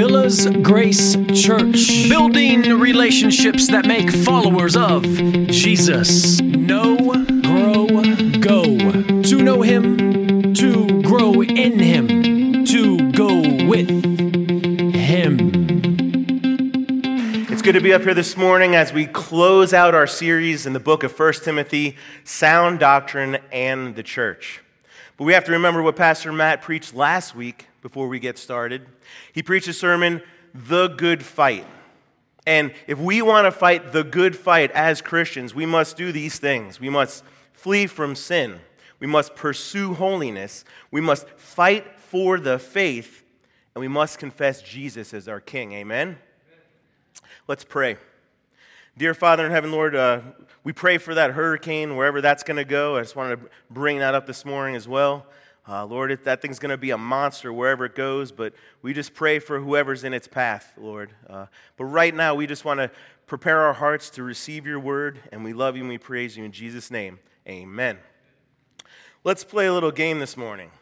Villas Grace Church. Building relationships that make followers of Jesus. Know, grow, go. To know Him, to grow in Him, to go with Him. It's good to be up here this morning as we close out our series in the book of 1 Timothy Sound Doctrine and the Church. But we have to remember what Pastor Matt preached last week before we get started. He preached a sermon, The Good Fight. And if we want to fight the good fight as Christians, we must do these things. We must flee from sin. We must pursue holiness. We must fight for the faith. And we must confess Jesus as our King. Amen? Let's pray. Dear Father in heaven, Lord, uh, we pray for that hurricane, wherever that's going to go. I just wanted to bring that up this morning as well. Uh, Lord, that thing's going to be a monster wherever it goes, but we just pray for whoever's in its path, Lord. Uh, but right now, we just want to prepare our hearts to receive your word, and we love you and we praise you in Jesus' name. Amen. Let's play a little game this morning.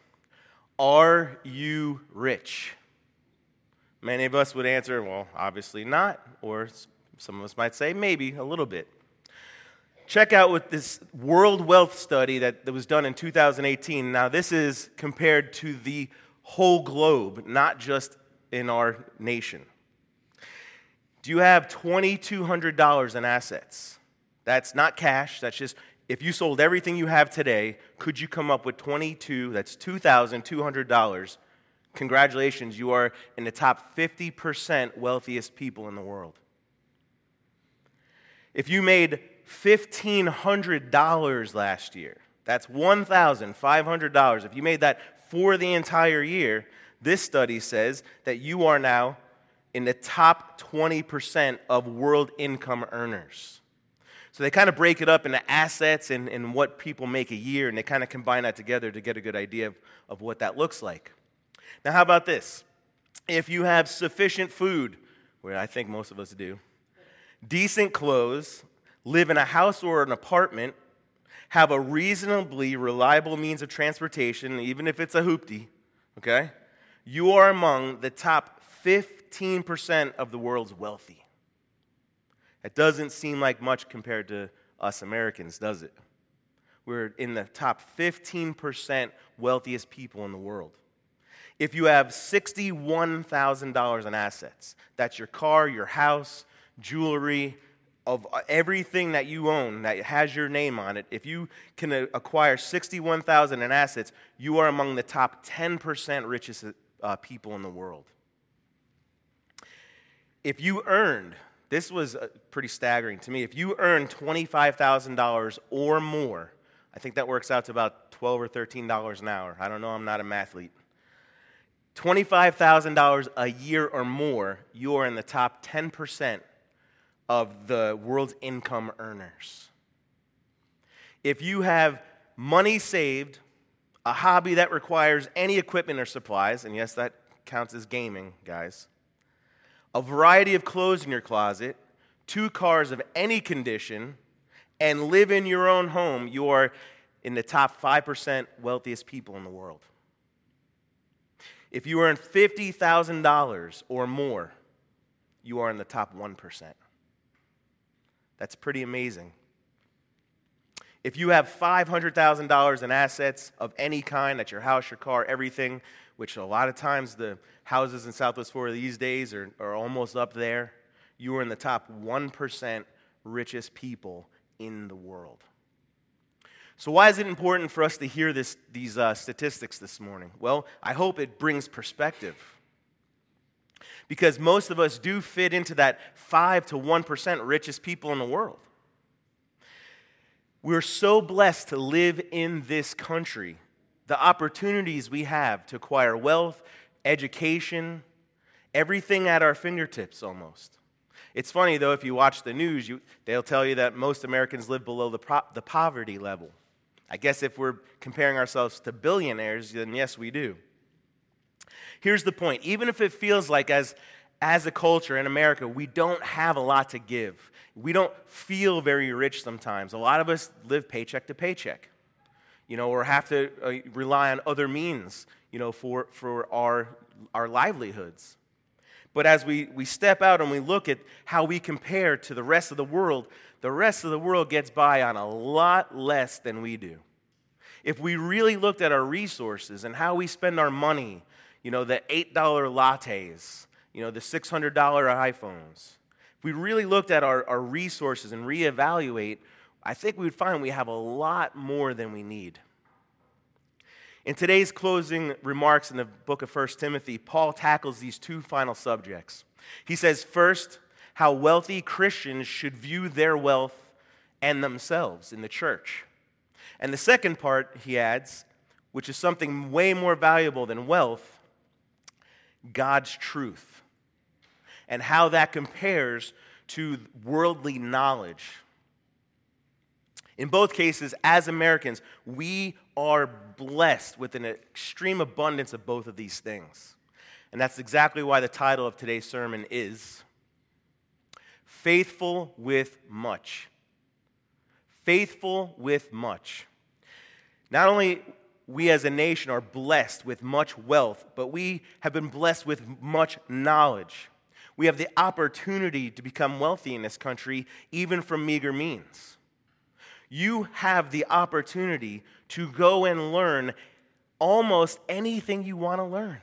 Are you rich? Many of us would answer, well, obviously not, or some of us might say maybe a little bit. Check out with this world wealth study that, that was done in 2018. Now, this is compared to the whole globe, not just in our nation. Do you have $2,200 in assets? That's not cash, that's just if you sold everything you have today, could you come up with 22, that's $2,200? Congratulations, you are in the top 50% wealthiest people in the world. If you made $1,500 last year, that's $1,500. If you made that for the entire year, this study says that you are now in the top 20% of world income earners. So they kind of break it up into assets and, and what people make a year, and they kind of combine that together to get a good idea of, of what that looks like. Now, how about this? If you have sufficient food, where I think most of us do, decent clothes, live in a house or an apartment, have a reasonably reliable means of transportation, even if it's a hoopty, okay? You are among the top 15% of the world's wealthy. It doesn't seem like much compared to us Americans, does it? We're in the top 15% wealthiest people in the world. If you have $61,000 in assets, that's your car, your house, jewelry, of everything that you own that has your name on it, if you can acquire 61,000 in assets, you are among the top 10% richest uh, people in the world. If you earned, this was uh, pretty staggering to me, if you earned $25,000 or more, I think that works out to about 12 or $13 an hour. I don't know, I'm not a mathlete. $25,000 a year or more, you are in the top 10% of the world's income earners. If you have money saved, a hobby that requires any equipment or supplies, and yes, that counts as gaming, guys, a variety of clothes in your closet, two cars of any condition, and live in your own home, you are in the top 5% wealthiest people in the world. If you earn $50,000 or more, you are in the top 1%. That's pretty amazing. If you have $500,000 in assets of any kind, that's your house, your car, everything, which a lot of times the houses in Southwest Florida these days are, are almost up there, you are in the top 1% richest people in the world. So, why is it important for us to hear this, these uh, statistics this morning? Well, I hope it brings perspective because most of us do fit into that 5 to 1% richest people in the world. We're so blessed to live in this country. The opportunities we have to acquire wealth, education, everything at our fingertips almost. It's funny though, if you watch the news, you, they'll tell you that most Americans live below the, pro- the poverty level. I guess if we're comparing ourselves to billionaires, then yes, we do. Here's the point even if it feels like, as, as a culture in America, we don't have a lot to give, we don't feel very rich sometimes. A lot of us live paycheck to paycheck, you know, or have to uh, rely on other means, you know, for, for our, our livelihoods. But as we, we step out and we look at how we compare to the rest of the world, the rest of the world gets by on a lot less than we do. If we really looked at our resources and how we spend our money, you know, the $8 lattes, you know, the $600 iPhones, if we really looked at our, our resources and reevaluate, I think we would find we have a lot more than we need. In today's closing remarks in the book of 1 Timothy, Paul tackles these two final subjects. He says, first, how wealthy Christians should view their wealth and themselves in the church. And the second part, he adds, which is something way more valuable than wealth God's truth, and how that compares to worldly knowledge. In both cases, as Americans, we are blessed with an extreme abundance of both of these things. And that's exactly why the title of today's sermon is Faithful with Much. Faithful with Much. Not only we as a nation are blessed with much wealth, but we have been blessed with much knowledge. We have the opportunity to become wealthy in this country, even from meager means. You have the opportunity to go and learn almost anything you want to learn.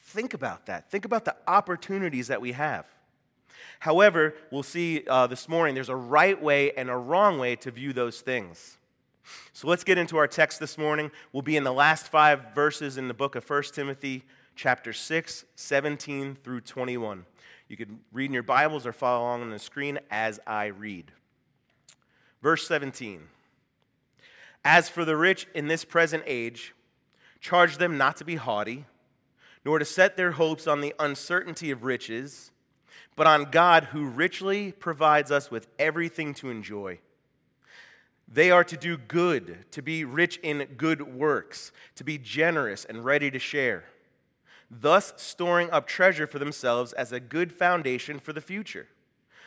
Think about that. Think about the opportunities that we have. However, we'll see uh, this morning there's a right way and a wrong way to view those things. So let's get into our text this morning. We'll be in the last five verses in the book of 1 Timothy, chapter 6, 17 through 21. You can read in your Bibles or follow along on the screen as I read. Verse 17 As for the rich in this present age, charge them not to be haughty, nor to set their hopes on the uncertainty of riches, but on God who richly provides us with everything to enjoy. They are to do good, to be rich in good works, to be generous and ready to share, thus storing up treasure for themselves as a good foundation for the future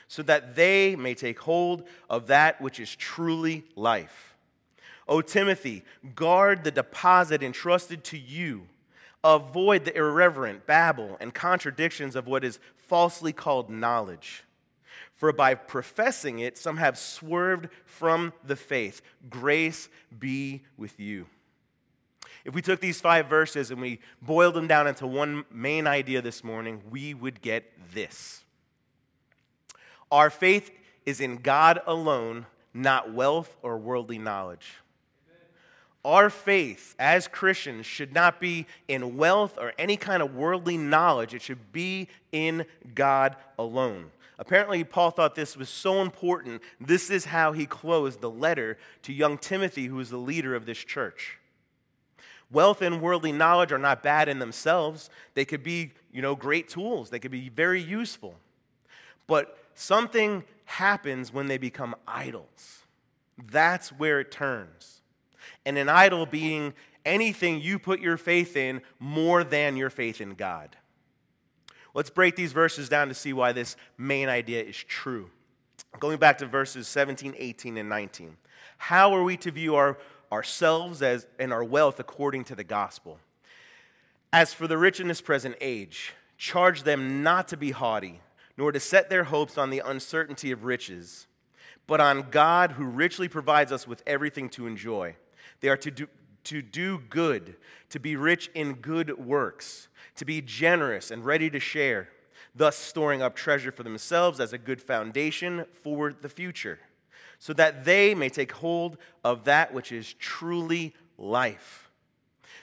so that they may take hold of that which is truly life. O Timothy, guard the deposit entrusted to you. Avoid the irreverent babble and contradictions of what is falsely called knowledge. For by professing it, some have swerved from the faith. Grace be with you. If we took these five verses and we boiled them down into one main idea this morning, we would get this our faith is in God alone, not wealth or worldly knowledge. Our faith as Christians should not be in wealth or any kind of worldly knowledge. It should be in God alone. Apparently, Paul thought this was so important. This is how he closed the letter to young Timothy, who was the leader of this church. Wealth and worldly knowledge are not bad in themselves. They could be, you know, great tools. They could be very useful. But something happens when they become idols. That's where it turns. And an idol being anything you put your faith in more than your faith in God. Let's break these verses down to see why this main idea is true. Going back to verses 17, 18, and 19. How are we to view our, ourselves as, and our wealth according to the gospel? As for the rich in this present age, charge them not to be haughty nor to set their hopes on the uncertainty of riches, but on God who richly provides us with everything to enjoy. They are to do, to do good, to be rich in good works, to be generous and ready to share, thus storing up treasure for themselves as a good foundation for the future, so that they may take hold of that which is truly life.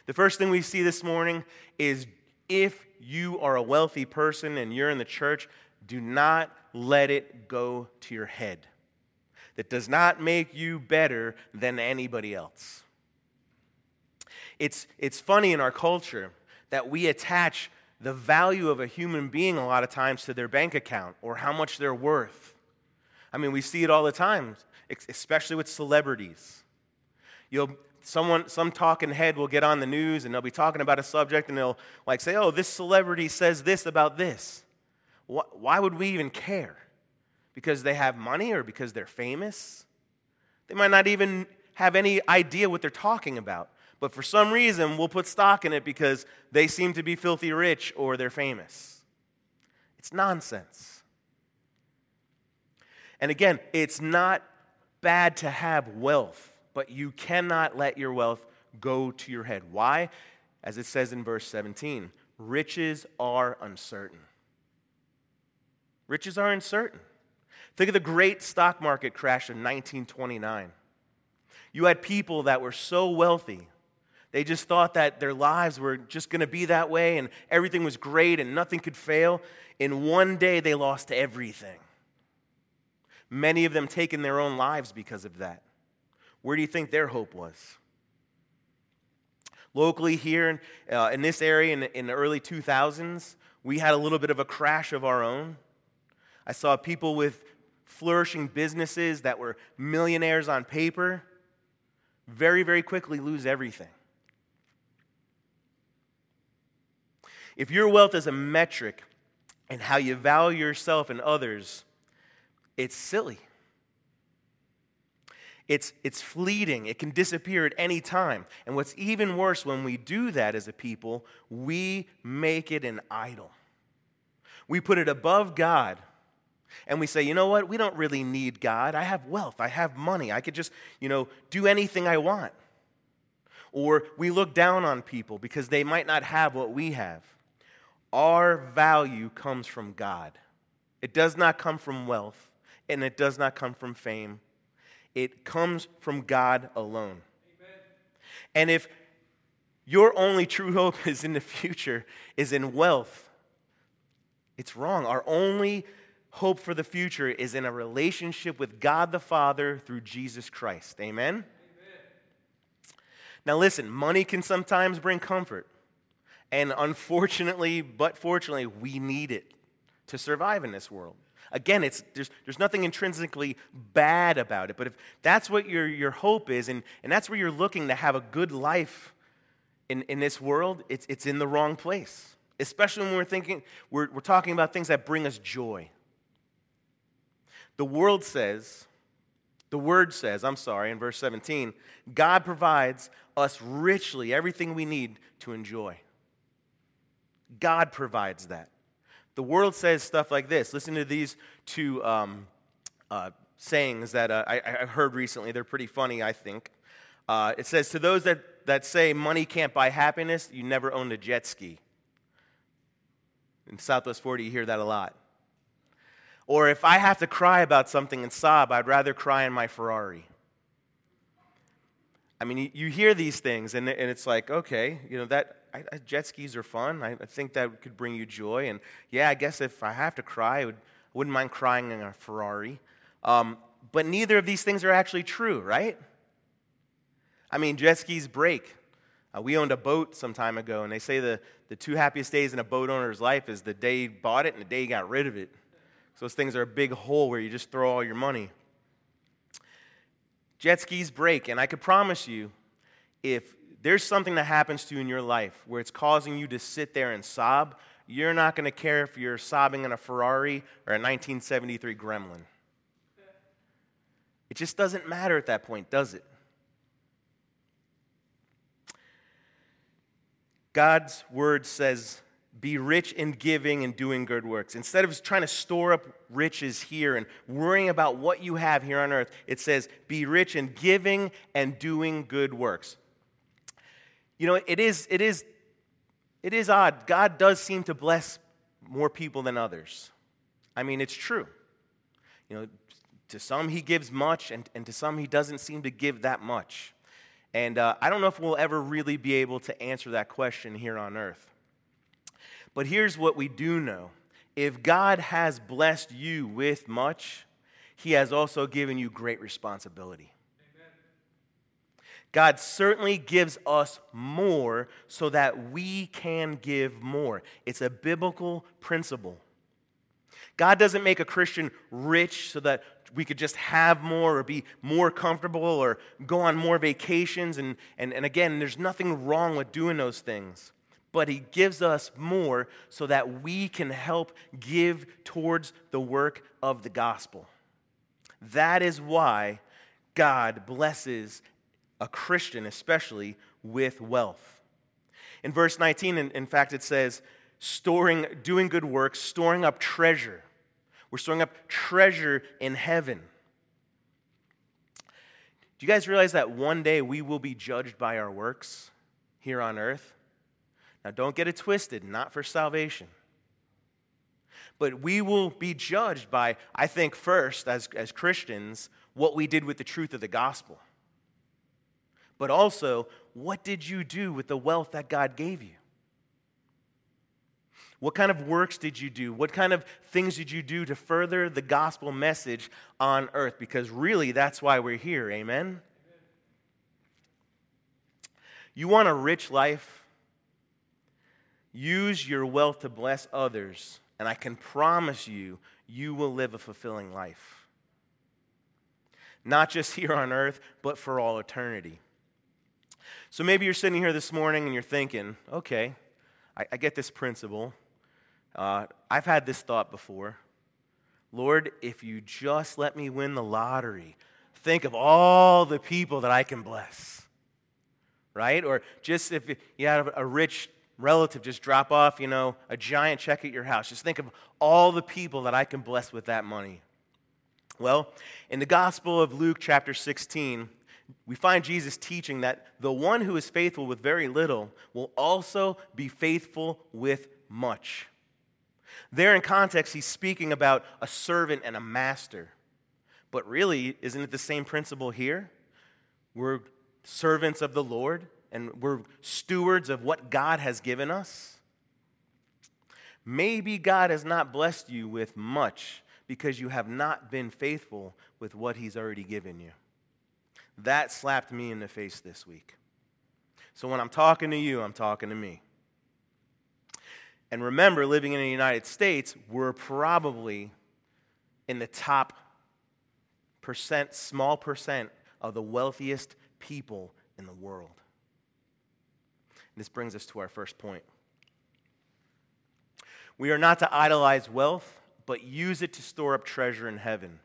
The first thing we see this morning is if you are a wealthy person and you're in the church, do not let it go to your head. That does not make you better than anybody else. It's, it's funny in our culture that we attach the value of a human being a lot of times to their bank account or how much they're worth. I mean, we see it all the time, especially with celebrities. You'll, someone, some talking head will get on the news and they'll be talking about a subject and they'll like say, oh, this celebrity says this about this. Why would we even care? Because they have money or because they're famous? They might not even have any idea what they're talking about. But for some reason, we'll put stock in it because they seem to be filthy rich or they're famous. It's nonsense. And again, it's not bad to have wealth, but you cannot let your wealth go to your head. Why? As it says in verse 17, riches are uncertain. Riches are uncertain. Think of the great stock market crash of 1929. You had people that were so wealthy, they just thought that their lives were just going to be that way and everything was great and nothing could fail. In one day, they lost everything. Many of them taking their own lives because of that. Where do you think their hope was? Locally, here in, uh, in this area in, in the early 2000s, we had a little bit of a crash of our own. I saw people with flourishing businesses that were millionaires on paper very, very quickly lose everything. If your wealth is a metric and how you value yourself and others, it's silly. It's, it's fleeting. It can disappear at any time. And what's even worse, when we do that as a people, we make it an idol. We put it above God. And we say, you know what? We don't really need God. I have wealth. I have money. I could just, you know, do anything I want. Or we look down on people because they might not have what we have. Our value comes from God. It does not come from wealth, and it does not come from fame. It comes from God alone. Amen. And if your only true hope is in the future, is in wealth, it's wrong. Our only hope for the future is in a relationship with God the Father through Jesus Christ. Amen? Amen? Now, listen, money can sometimes bring comfort. And unfortunately, but fortunately, we need it to survive in this world. Again, it's, there's, there's nothing intrinsically bad about it, but if that's what your, your hope is, and, and that's where you're looking to have a good life in, in this world, it's, it's in the wrong place. Especially when we're thinking, we're, we're talking about things that bring us joy. The world says, the word says, I'm sorry, in verse 17, God provides us richly everything we need to enjoy. God provides that. The world says stuff like this. Listen to these two um, uh, sayings that uh, I, heard recently. They're pretty funny, I think. Uh, it says, To those that, that say money can't buy happiness, you never owned a jet ski. In Southwest Florida, you hear that a lot. Or if I have to cry about something and sob, I'd rather cry in my Ferrari. I mean, you, you hear these things, and, and it's like, okay, you know, that I, I, jet skis are fun. I, I, think that could bring you joy. And yeah, I guess if I have to cry, I, would, wouldn't mind crying in a Ferrari. Um, but neither of these things are actually true, right? I mean, jet skis break. Uh, we owned a boat some time ago, and they say the, the two happiest days in a boat owner's life is the day he bought it and the day he got rid of it. So those things are a big hole where you just throw all your money. Jet skis break, and I could promise you, if there's something that happens to you in your life where it's causing you to sit there and sob, you're not going to care if you're sobbing in a Ferrari or a 1973 Gremlin. It just doesn't matter at that point, does it? God's word says, be rich in giving and doing good works. Instead of trying to store up riches here and worrying about what you have here on earth, it says, be rich in giving and doing good works. You know, it is, it is, it is odd. God does seem to bless more people than others. I mean, it's true. You know, to some he gives much, and, and to some he doesn't seem to give that much. And uh, I don't know if we'll ever really be able to answer that question here on earth. But here's what we do know if God has blessed you with much, he has also given you great responsibility. God certainly gives us more so that we can give more. It's a biblical principle. God doesn't make a Christian rich so that we could just have more or be more comfortable or go on more vacations. And, and, and again, there's nothing wrong with doing those things. But He gives us more so that we can help give towards the work of the gospel. That is why God blesses a Christian, especially with wealth. In verse 19, in, in fact, it says, storing, doing good works, storing up treasure. We're storing up treasure in heaven. Do you guys realize that one day we will be judged by our works here on earth? Now, don't get it twisted, not for salvation. But we will be judged by, I think, first, as, as Christians, what we did with the truth of the gospel. But also, what did you do with the wealth that God gave you? What kind of works did you do? What kind of things did you do to further the gospel message on earth? Because really, that's why we're here. Amen? You want a rich life? Use your wealth to bless others, and I can promise you, you will live a fulfilling life. Not just here on earth, but for all eternity. So maybe you're sitting here this morning and you're thinking, okay, I, I get this principle. Uh, I've had this thought before. Lord, if you just let me win the lottery, think of all the people that I can bless. Right? Or just if you have a rich relative just drop off, you know, a giant check at your house, just think of all the people that I can bless with that money. Well, in the Gospel of Luke, chapter 16, we find Jesus teaching that the one who is faithful with very little will also be faithful with much. There, in context, he's speaking about a servant and a master. But really, isn't it the same principle here? We're servants of the Lord and we're stewards of what God has given us. Maybe God has not blessed you with much because you have not been faithful with what he's already given you. That slapped me in the face this week. So when I'm talking to you, I'm talking to me. And remember, living in the United States, we're probably in the top percent, small percent of the wealthiest people in the world. This brings us to our first point. We are not to idolize wealth, but use it to store up treasure in heaven.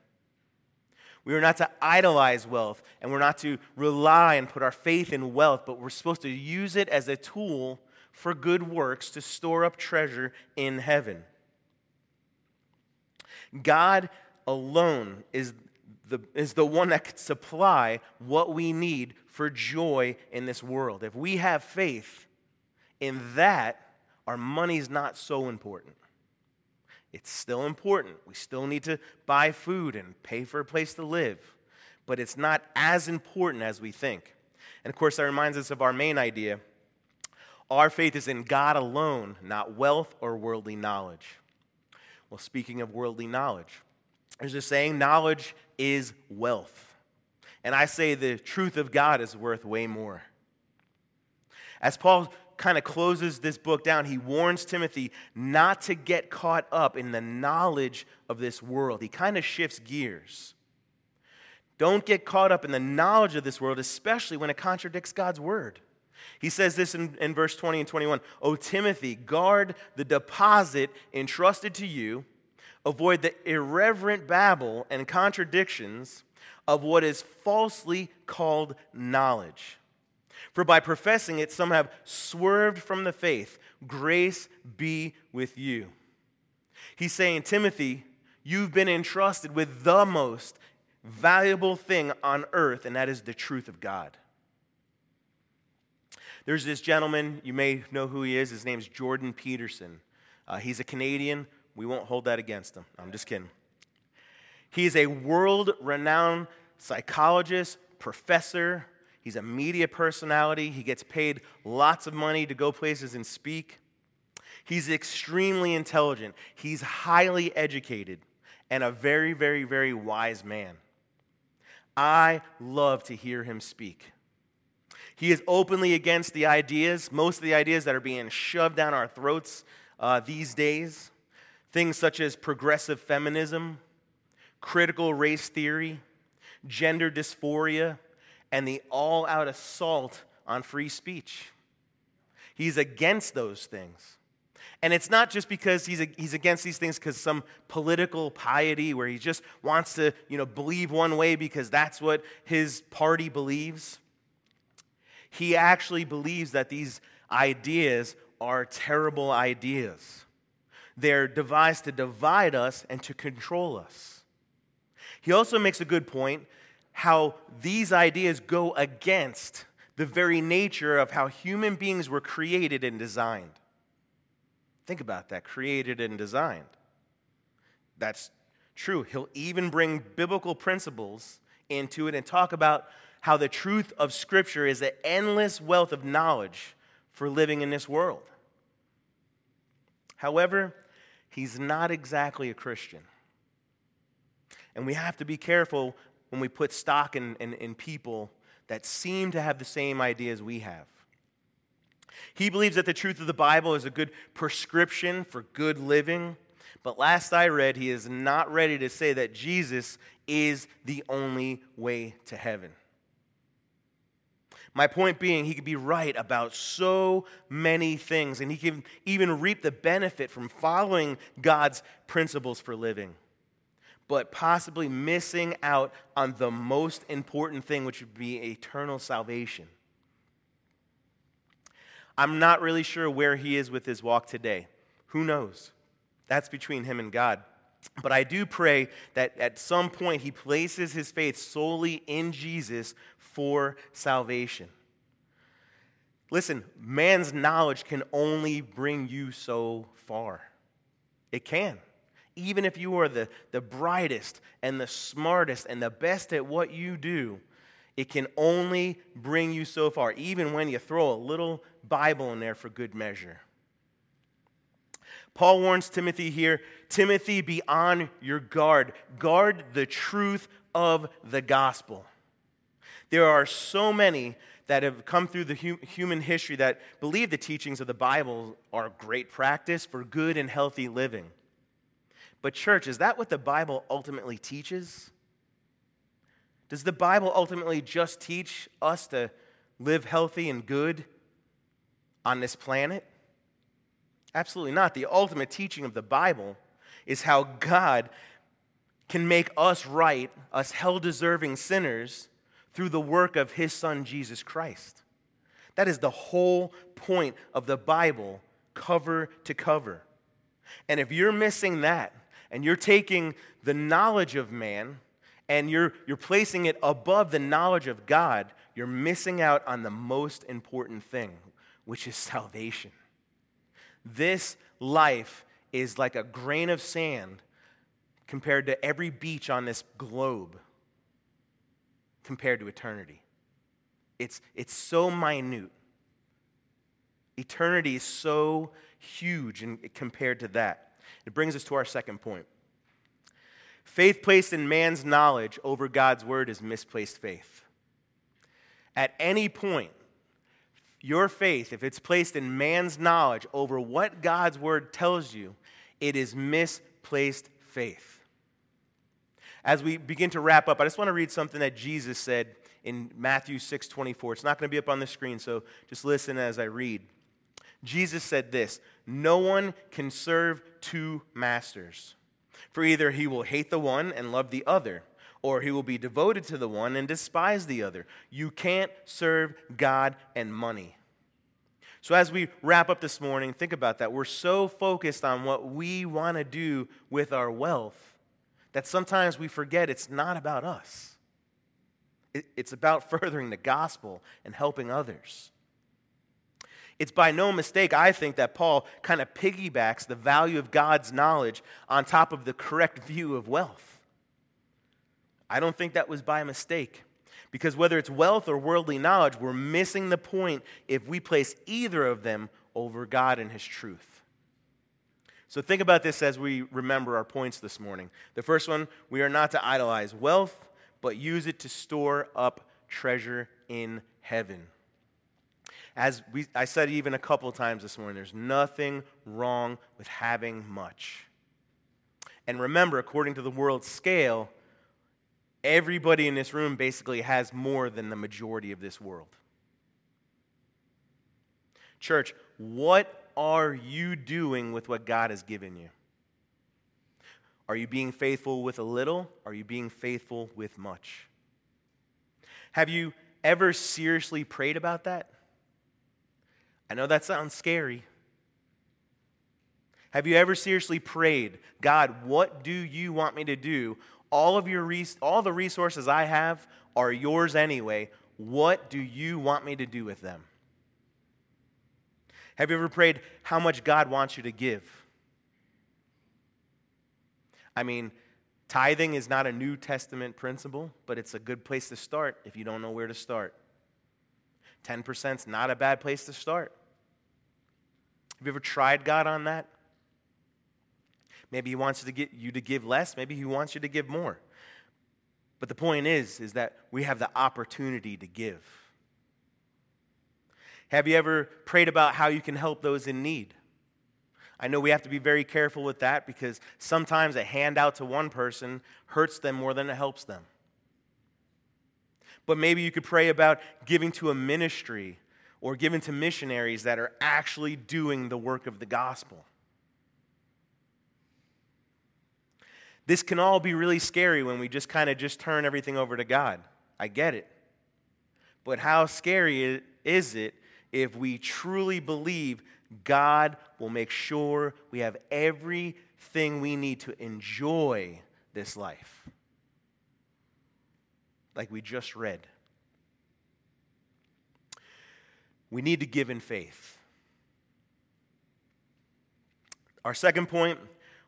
We are not to idolize wealth, and we're not to rely and put our faith in wealth, but we're supposed to use it as a tool for good works to store up treasure in heaven. God alone is the, is the one that can supply what we need for joy in this world. If we have faith in that, our money's not so important. It's still important. We still need to buy food and pay for a place to live, but it's not as important as we think. And of course, that reminds us of our main idea our faith is in God alone, not wealth or worldly knowledge. Well, speaking of worldly knowledge, there's a saying knowledge is wealth. And I say the truth of God is worth way more. As Paul kind of closes this book down, he warns Timothy not to get caught up in the knowledge of this world. He kind of shifts gears. Don't get caught up in the knowledge of this world, especially when it contradicts God's word. He says this in, in verse 20 and 21 O Timothy, guard the deposit entrusted to you, avoid the irreverent babble and contradictions of what is falsely called knowledge. For by professing it, some have swerved from the faith. Grace be with you. He's saying, Timothy, you've been entrusted with the most valuable thing on earth, and that is the truth of God. There's this gentleman, you may know who he is. His name's Jordan Peterson. Uh, he's a Canadian. We won't hold that against him. I'm just kidding. He's a world renowned psychologist, professor. He's a media personality. He gets paid lots of money to go places and speak. He's extremely intelligent. He's highly educated and a very, very, very wise man. I love to hear him speak. He is openly against the ideas, most of the ideas that are being shoved down our throats uh, these days. Things such as progressive feminism, critical race theory, gender dysphoria, and the all out assault on free speech. He's against those things. And it's not just because he's, he's against these things because some political piety where he just wants to you know, believe one way because that's what his party believes. He actually believes that these ideas are terrible ideas. They're devised to divide us and to control us. He also makes a good point how these ideas go against the very nature of how human beings were created and designed. Think about that created and designed. That's true. He'll even bring biblical principles into it and talk about how the truth of Scripture is an endless wealth of knowledge for living in this world. However, he's not exactly a Christian. And we have to be careful when we put stock in, in, in people that seem to have the same ideas we have. He believes that the truth of the Bible is a good prescription for good living. But last I read, he is not ready to say that Jesus is the only way to heaven. My point being, he could be right about so many things, and he can even reap the benefit from following God's principles for living, but possibly missing out on the most important thing, which would be eternal salvation. I'm not really sure where he is with his walk today. Who knows? That's between him and God. But I do pray that at some point he places his faith solely in Jesus for salvation. Listen, man's knowledge can only bring you so far. It can. Even if you are the, the brightest and the smartest and the best at what you do, it can only bring you so far, even when you throw a little Bible in there for good measure. Paul warns Timothy here Timothy, be on your guard. Guard the truth of the gospel. There are so many that have come through the human history that believe the teachings of the Bible are great practice for good and healthy living. But, church, is that what the Bible ultimately teaches? Does the Bible ultimately just teach us to live healthy and good on this planet? Absolutely not. The ultimate teaching of the Bible is how God can make us right, us hell deserving sinners, through the work of his son, Jesus Christ. That is the whole point of the Bible, cover to cover. And if you're missing that, and you're taking the knowledge of man and you're, you're placing it above the knowledge of God, you're missing out on the most important thing, which is salvation. This life is like a grain of sand compared to every beach on this globe, compared to eternity. It's, it's so minute. Eternity is so huge compared to that. It brings us to our second point. Faith placed in man's knowledge over God's word is misplaced faith. At any point, your faith, if it's placed in man's knowledge over what God's word tells you, it is misplaced faith. As we begin to wrap up, I just want to read something that Jesus said in Matthew 6 24. It's not going to be up on the screen, so just listen as I read. Jesus said this No one can serve two masters, for either he will hate the one and love the other or he will be devoted to the one and despise the other. You can't serve God and money. So, as we wrap up this morning, think about that. We're so focused on what we want to do with our wealth that sometimes we forget it's not about us. It's about furthering the gospel and helping others. It's by no mistake, I think, that Paul kind of piggybacks the value of God's knowledge on top of the correct view of wealth. I don't think that was by mistake. Because whether it's wealth or worldly knowledge, we're missing the point if we place either of them over God and His truth. So think about this as we remember our points this morning. The first one we are not to idolize wealth, but use it to store up treasure in heaven. As we, I said even a couple times this morning, there's nothing wrong with having much. And remember, according to the world scale, everybody in this room basically has more than the majority of this world. Church, what are you doing with what God has given you? Are you being faithful with a little? Are you being faithful with much? Have you ever seriously prayed about that? I know that sounds scary, Have you ever seriously prayed, God, what do you want me to do? All of your res- all the resources I have are yours anyway. What do you want me to do with them? Have you ever prayed how much God wants you to give? I mean, tithing is not a New Testament principle, but it's a good place to start if you don't know where to start. 10% is not a bad place to start. Have you ever tried God on that? Maybe he wants you to get you to give less, maybe he wants you to give more. But the point is is that we have the opportunity to give. Have you ever prayed about how you can help those in need? I know we have to be very careful with that because sometimes a handout to one person hurts them more than it helps them. But maybe you could pray about giving to a ministry or giving to missionaries that are actually doing the work of the gospel. This can all be really scary when we just kind of just turn everything over to God. I get it. But how scary is it if we truly believe God will make sure we have everything we need to enjoy this life. Like we just read. We need to give in faith. Our second point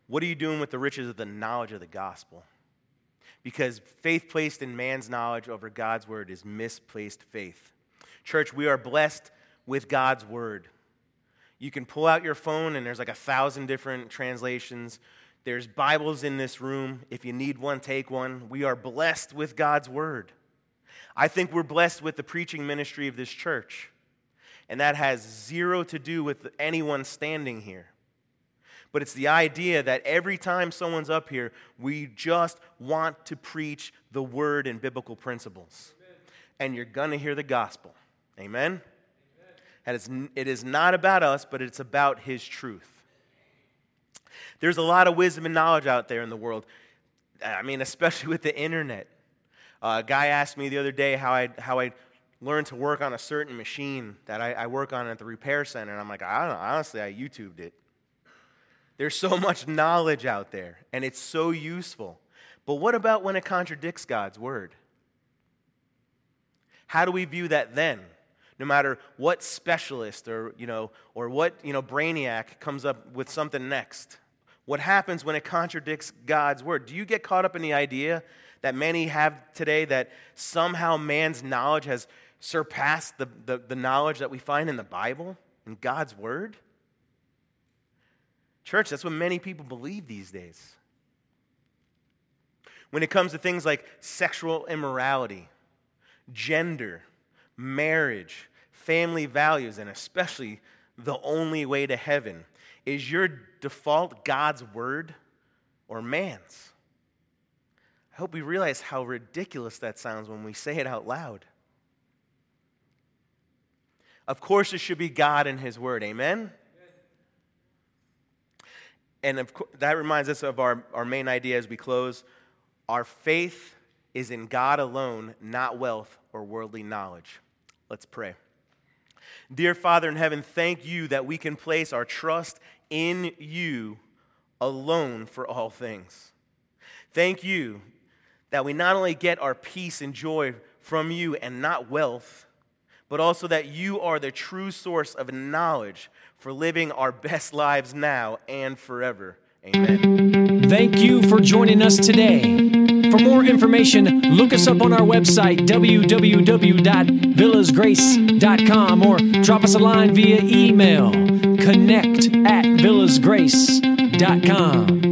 what are you doing with the riches of the knowledge of the gospel? Because faith placed in man's knowledge over God's word is misplaced faith. Church, we are blessed with God's word. You can pull out your phone, and there's like a thousand different translations. There's Bibles in this room. If you need one, take one. We are blessed with God's word. I think we're blessed with the preaching ministry of this church. And that has zero to do with anyone standing here. But it's the idea that every time someone's up here, we just want to preach the word and biblical principles. Amen. And you're going to hear the gospel. Amen? And it's, it is not about us, but it's about His truth. There's a lot of wisdom and knowledge out there in the world. I mean, especially with the internet. Uh, a guy asked me the other day how I how I learned to work on a certain machine that I, I work on at the repair center, and I'm like, I don't know. Honestly, I YouTubed it. There's so much knowledge out there, and it's so useful. But what about when it contradicts God's word? How do we view that then? no matter what specialist or, you know, or what you know, brainiac comes up with something next. What happens when it contradicts God's word? Do you get caught up in the idea that many have today that somehow man's knowledge has surpassed the, the, the knowledge that we find in the Bible, in God's word? Church, that's what many people believe these days. When it comes to things like sexual immorality, gender, marriage, family values, and especially the only way to heaven, is your default God's word or man's? I hope we realize how ridiculous that sounds when we say it out loud. Of course, it should be God and His Word. Amen? And of course, that reminds us of our, our main idea as we close. Our faith is in God alone, not wealth or worldly knowledge. Let's pray. Dear Father in heaven, thank you that we can place our trust in you alone for all things. Thank you that we not only get our peace and joy from you and not wealth, but also that you are the true source of knowledge for living our best lives now and forever. Amen. Thank you for joining us today. For more information, look us up on our website, www.villasgrace.com, or drop us a line via email, connect at villasgrace.com.